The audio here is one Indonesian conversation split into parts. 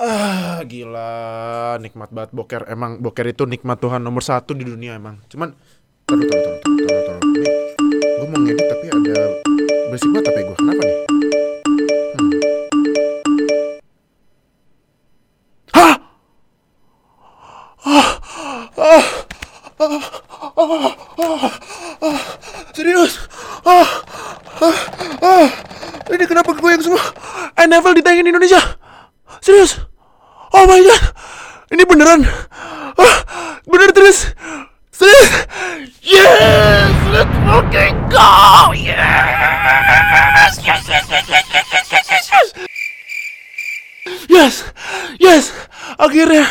Ah, gila, nikmat banget boker. Emang boker itu nikmat Tuhan nomor satu di dunia emang. Cuman, taruh, taruh, taruh, taruh, taruh, taruh. Gue mau ngedit tapi ada berisik banget tapi gue. Kenapa nih? Hmm. Ah, ah, ah, ah, ah, serius? Ah, ah, ah. Ini kenapa goyang semua? NFL ditayangin di Indonesia? Serius? Oh my god, ini beneran? Ah, bener terus? Serius? Yes, let's fucking go! Yes, yes, yes, yes, yes, yes, yes, yes, yes, yes. Yes, yes, akhirnya,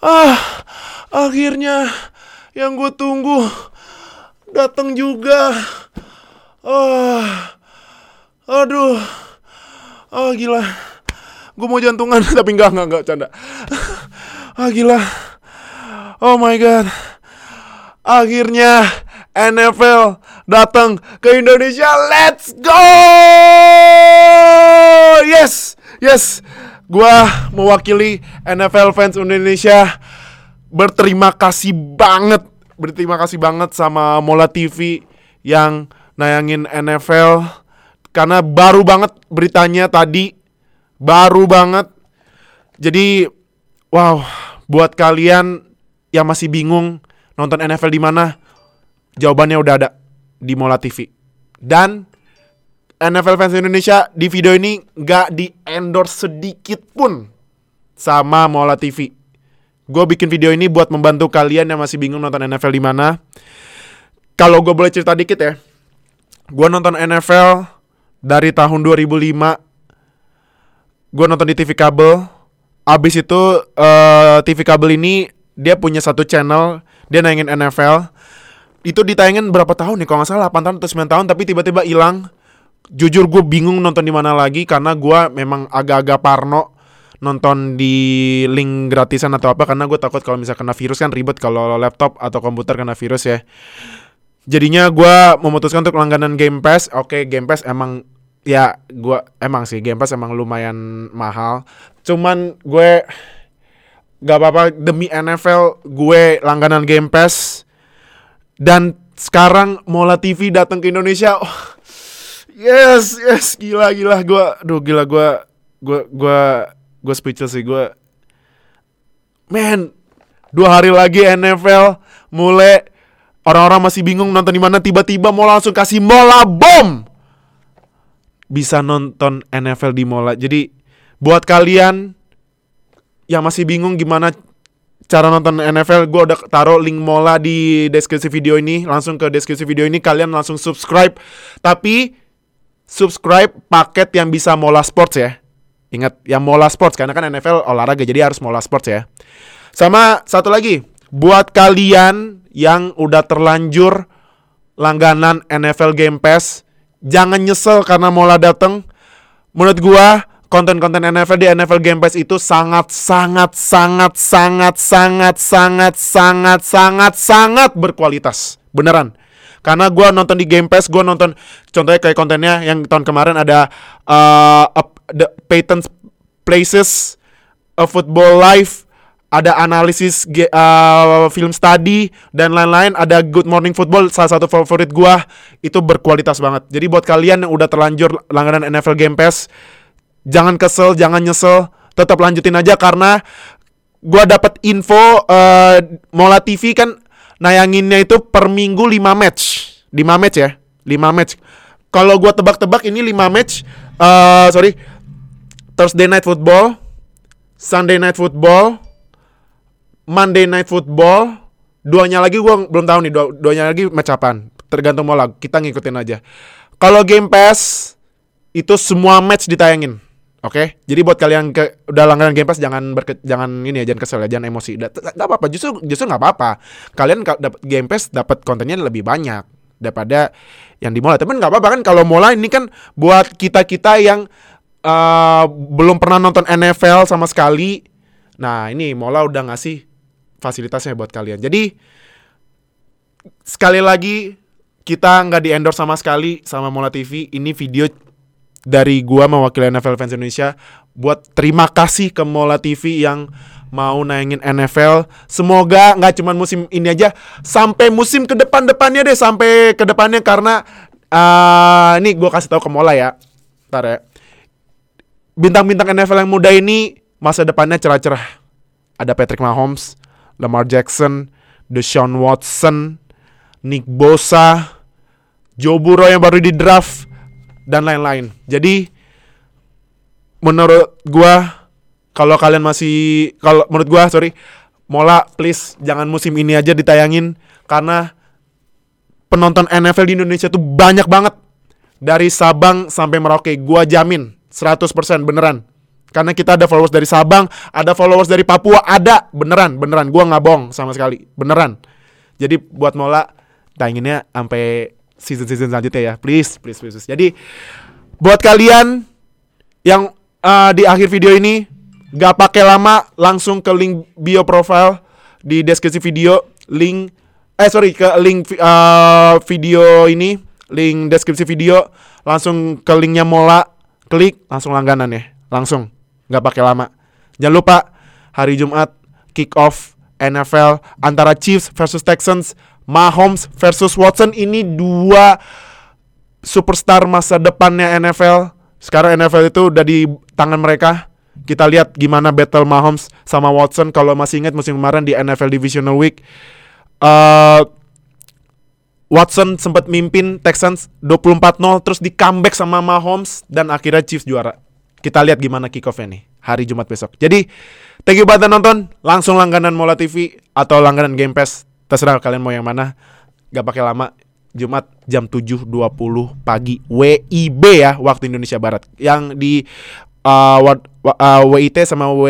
ah, akhirnya yang gue tunggu datang juga. Ah, aduh, ah gila. Gue mau jantungan tapi enggak enggak enggak canda. ah gila. Oh my god. Akhirnya NFL datang ke Indonesia. Let's go! Yes. Yes. Gua mewakili NFL fans Indonesia berterima kasih banget. Berterima kasih banget sama Mola TV yang nayangin NFL karena baru banget beritanya tadi baru banget. Jadi wow, buat kalian yang masih bingung nonton NFL di mana, jawabannya udah ada di Mola TV. Dan NFL fans Indonesia di video ini nggak di endorse sedikit pun sama Mola TV. Gue bikin video ini buat membantu kalian yang masih bingung nonton NFL di mana. Kalau gue boleh cerita dikit ya, gue nonton NFL dari tahun 2005 gue nonton di TV kabel. Abis itu uh, TV kabel ini dia punya satu channel, dia nayangin NFL. Itu ditayangin berapa tahun nih? Kalau nggak salah 8 tahun atau 9 tahun, tapi tiba-tiba hilang. Jujur gue bingung nonton di mana lagi karena gue memang agak-agak parno nonton di link gratisan atau apa karena gue takut kalau misalnya kena virus kan ribet kalau laptop atau komputer kena virus ya. Jadinya gue memutuskan untuk langganan Game Pass. Oke, Game Pass emang ya gue emang sih Game Pass emang lumayan mahal. Cuman gue gak apa-apa demi NFL gue langganan Game Pass. Dan sekarang Mola TV datang ke Indonesia. Oh, yes yes gila gila. Gue duh gila gue gue gue gue speechless sih gue man dua hari lagi NFL mulai orang-orang masih bingung nonton di mana tiba-tiba mau langsung kasih mola bom bisa nonton NFL di Mola. Jadi buat kalian yang masih bingung gimana cara nonton NFL, gue udah taruh link Mola di deskripsi video ini. Langsung ke deskripsi video ini kalian langsung subscribe. Tapi subscribe paket yang bisa Mola Sports ya. Ingat yang Mola Sports karena kan NFL olahraga jadi harus Mola Sports ya. Sama satu lagi, buat kalian yang udah terlanjur langganan NFL Game Pass, jangan nyesel karena Mola dateng. Menurut gua konten-konten NFL di NFL Game Pass itu sangat sangat sangat sangat sangat sangat sangat sangat sangat berkualitas. Beneran. Karena gua nonton di Game Pass, gua nonton contohnya kayak kontennya yang tahun kemarin ada uh, the Peyton Places, a Football Life, ada analisis uh, film study dan lain-lain ada Good Morning Football salah satu favorit gua itu berkualitas banget. Jadi buat kalian yang udah terlanjur langganan NFL Game Pass jangan kesel jangan nyesel tetap lanjutin aja karena gua dapat info uh, Mola TV kan nayanginnya itu per minggu 5 match. 5 match ya? 5 match. Kalau gua tebak-tebak ini 5 match uh, sorry Thursday Night Football Sunday Night Football Monday Night Football, duanya lagi gue belum tahu nih, dua, duanya lagi match apaan. Tergantung mau lagu, kita ngikutin aja. Kalau Game Pass itu semua match ditayangin. Oke, okay? jadi buat kalian ke udah langganan Game Pass jangan berke, jangan ini ya jangan kesel ya, jangan emosi. Tidak apa-apa, justru justru nggak apa-apa. Kalian dapat Game Pass dapat kontennya lebih banyak daripada yang di Mola. Tapi nggak apa-apa kan kalau Mola ini kan buat kita kita yang uh, belum pernah nonton NFL sama sekali. Nah ini Mola udah ngasih fasilitasnya buat kalian. Jadi sekali lagi kita nggak di endorse sama sekali sama Mola TV. Ini video dari gua mewakili NFL fans Indonesia buat terima kasih ke Mola TV yang mau nayangin NFL. Semoga nggak cuma musim ini aja, sampai musim ke depan-depannya deh, sampai ke depannya karena uh, ini gua kasih tahu ke Mola ya. Ntar ya. Bintang-bintang NFL yang muda ini masa depannya cerah-cerah. Ada Patrick Mahomes, Lamar Jackson, Deshaun Watson, Nick Bosa, Joe Burrow yang baru di draft dan lain-lain. Jadi menurut gua kalau kalian masih kalau menurut gua sorry Mola please jangan musim ini aja ditayangin karena penonton NFL di Indonesia tuh banyak banget dari Sabang sampai Merauke gua jamin 100% beneran karena kita ada followers dari Sabang ada followers dari Papua ada. Beneran beneran. Gua nggak bohong sama sekali. Beneran. Jadi buat Mola tayanginnya sampai season-season selanjutnya ya. Please, please, please. Jadi buat kalian yang uh, di akhir video ini gak pakai lama langsung ke link bio profile di deskripsi video. Link eh sorry ke link uh, video ini. Link deskripsi video. Langsung ke linknya mola. Klik langsung langganan ya. Langsung nggak pakai lama jangan lupa hari Jumat kick off NFL antara Chiefs versus Texans Mahomes versus Watson ini dua superstar masa depannya NFL. Sekarang NFL itu udah di tangan mereka. Kita lihat gimana battle Mahomes sama Watson kalau masih ingat musim kemarin di NFL Divisional Week. Uh, Watson sempat mimpin Texans 24-0 terus di comeback sama Mahomes dan akhirnya Chiefs juara. Kita lihat gimana kick off nih hari Jumat besok. Jadi, thank you buat nonton. Langsung langganan Mola TV atau langganan Game Pass terserah kalian mau yang mana gak pakai lama Jumat jam 7.20 pagi WIB ya waktu Indonesia Barat yang di uh, uh, WIT sama W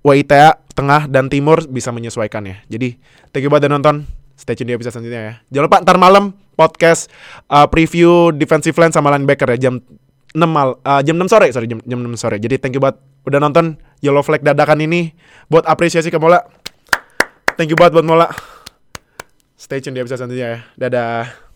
WITA tengah dan timur bisa menyesuaikan ya. Jadi thank you udah nonton. Stay tune di episode selanjutnya ya. Jangan lupa ntar malam podcast uh, preview defensive line sama linebacker ya jam 6 mal uh, jam 6 sore sorry jam, jam 6 sore. Jadi thank you buat udah nonton Yellow Flag dadakan ini buat apresiasi ke Mola. Thank you banget buat Mola. Stay tune di episode selanjutnya ya. Dadah.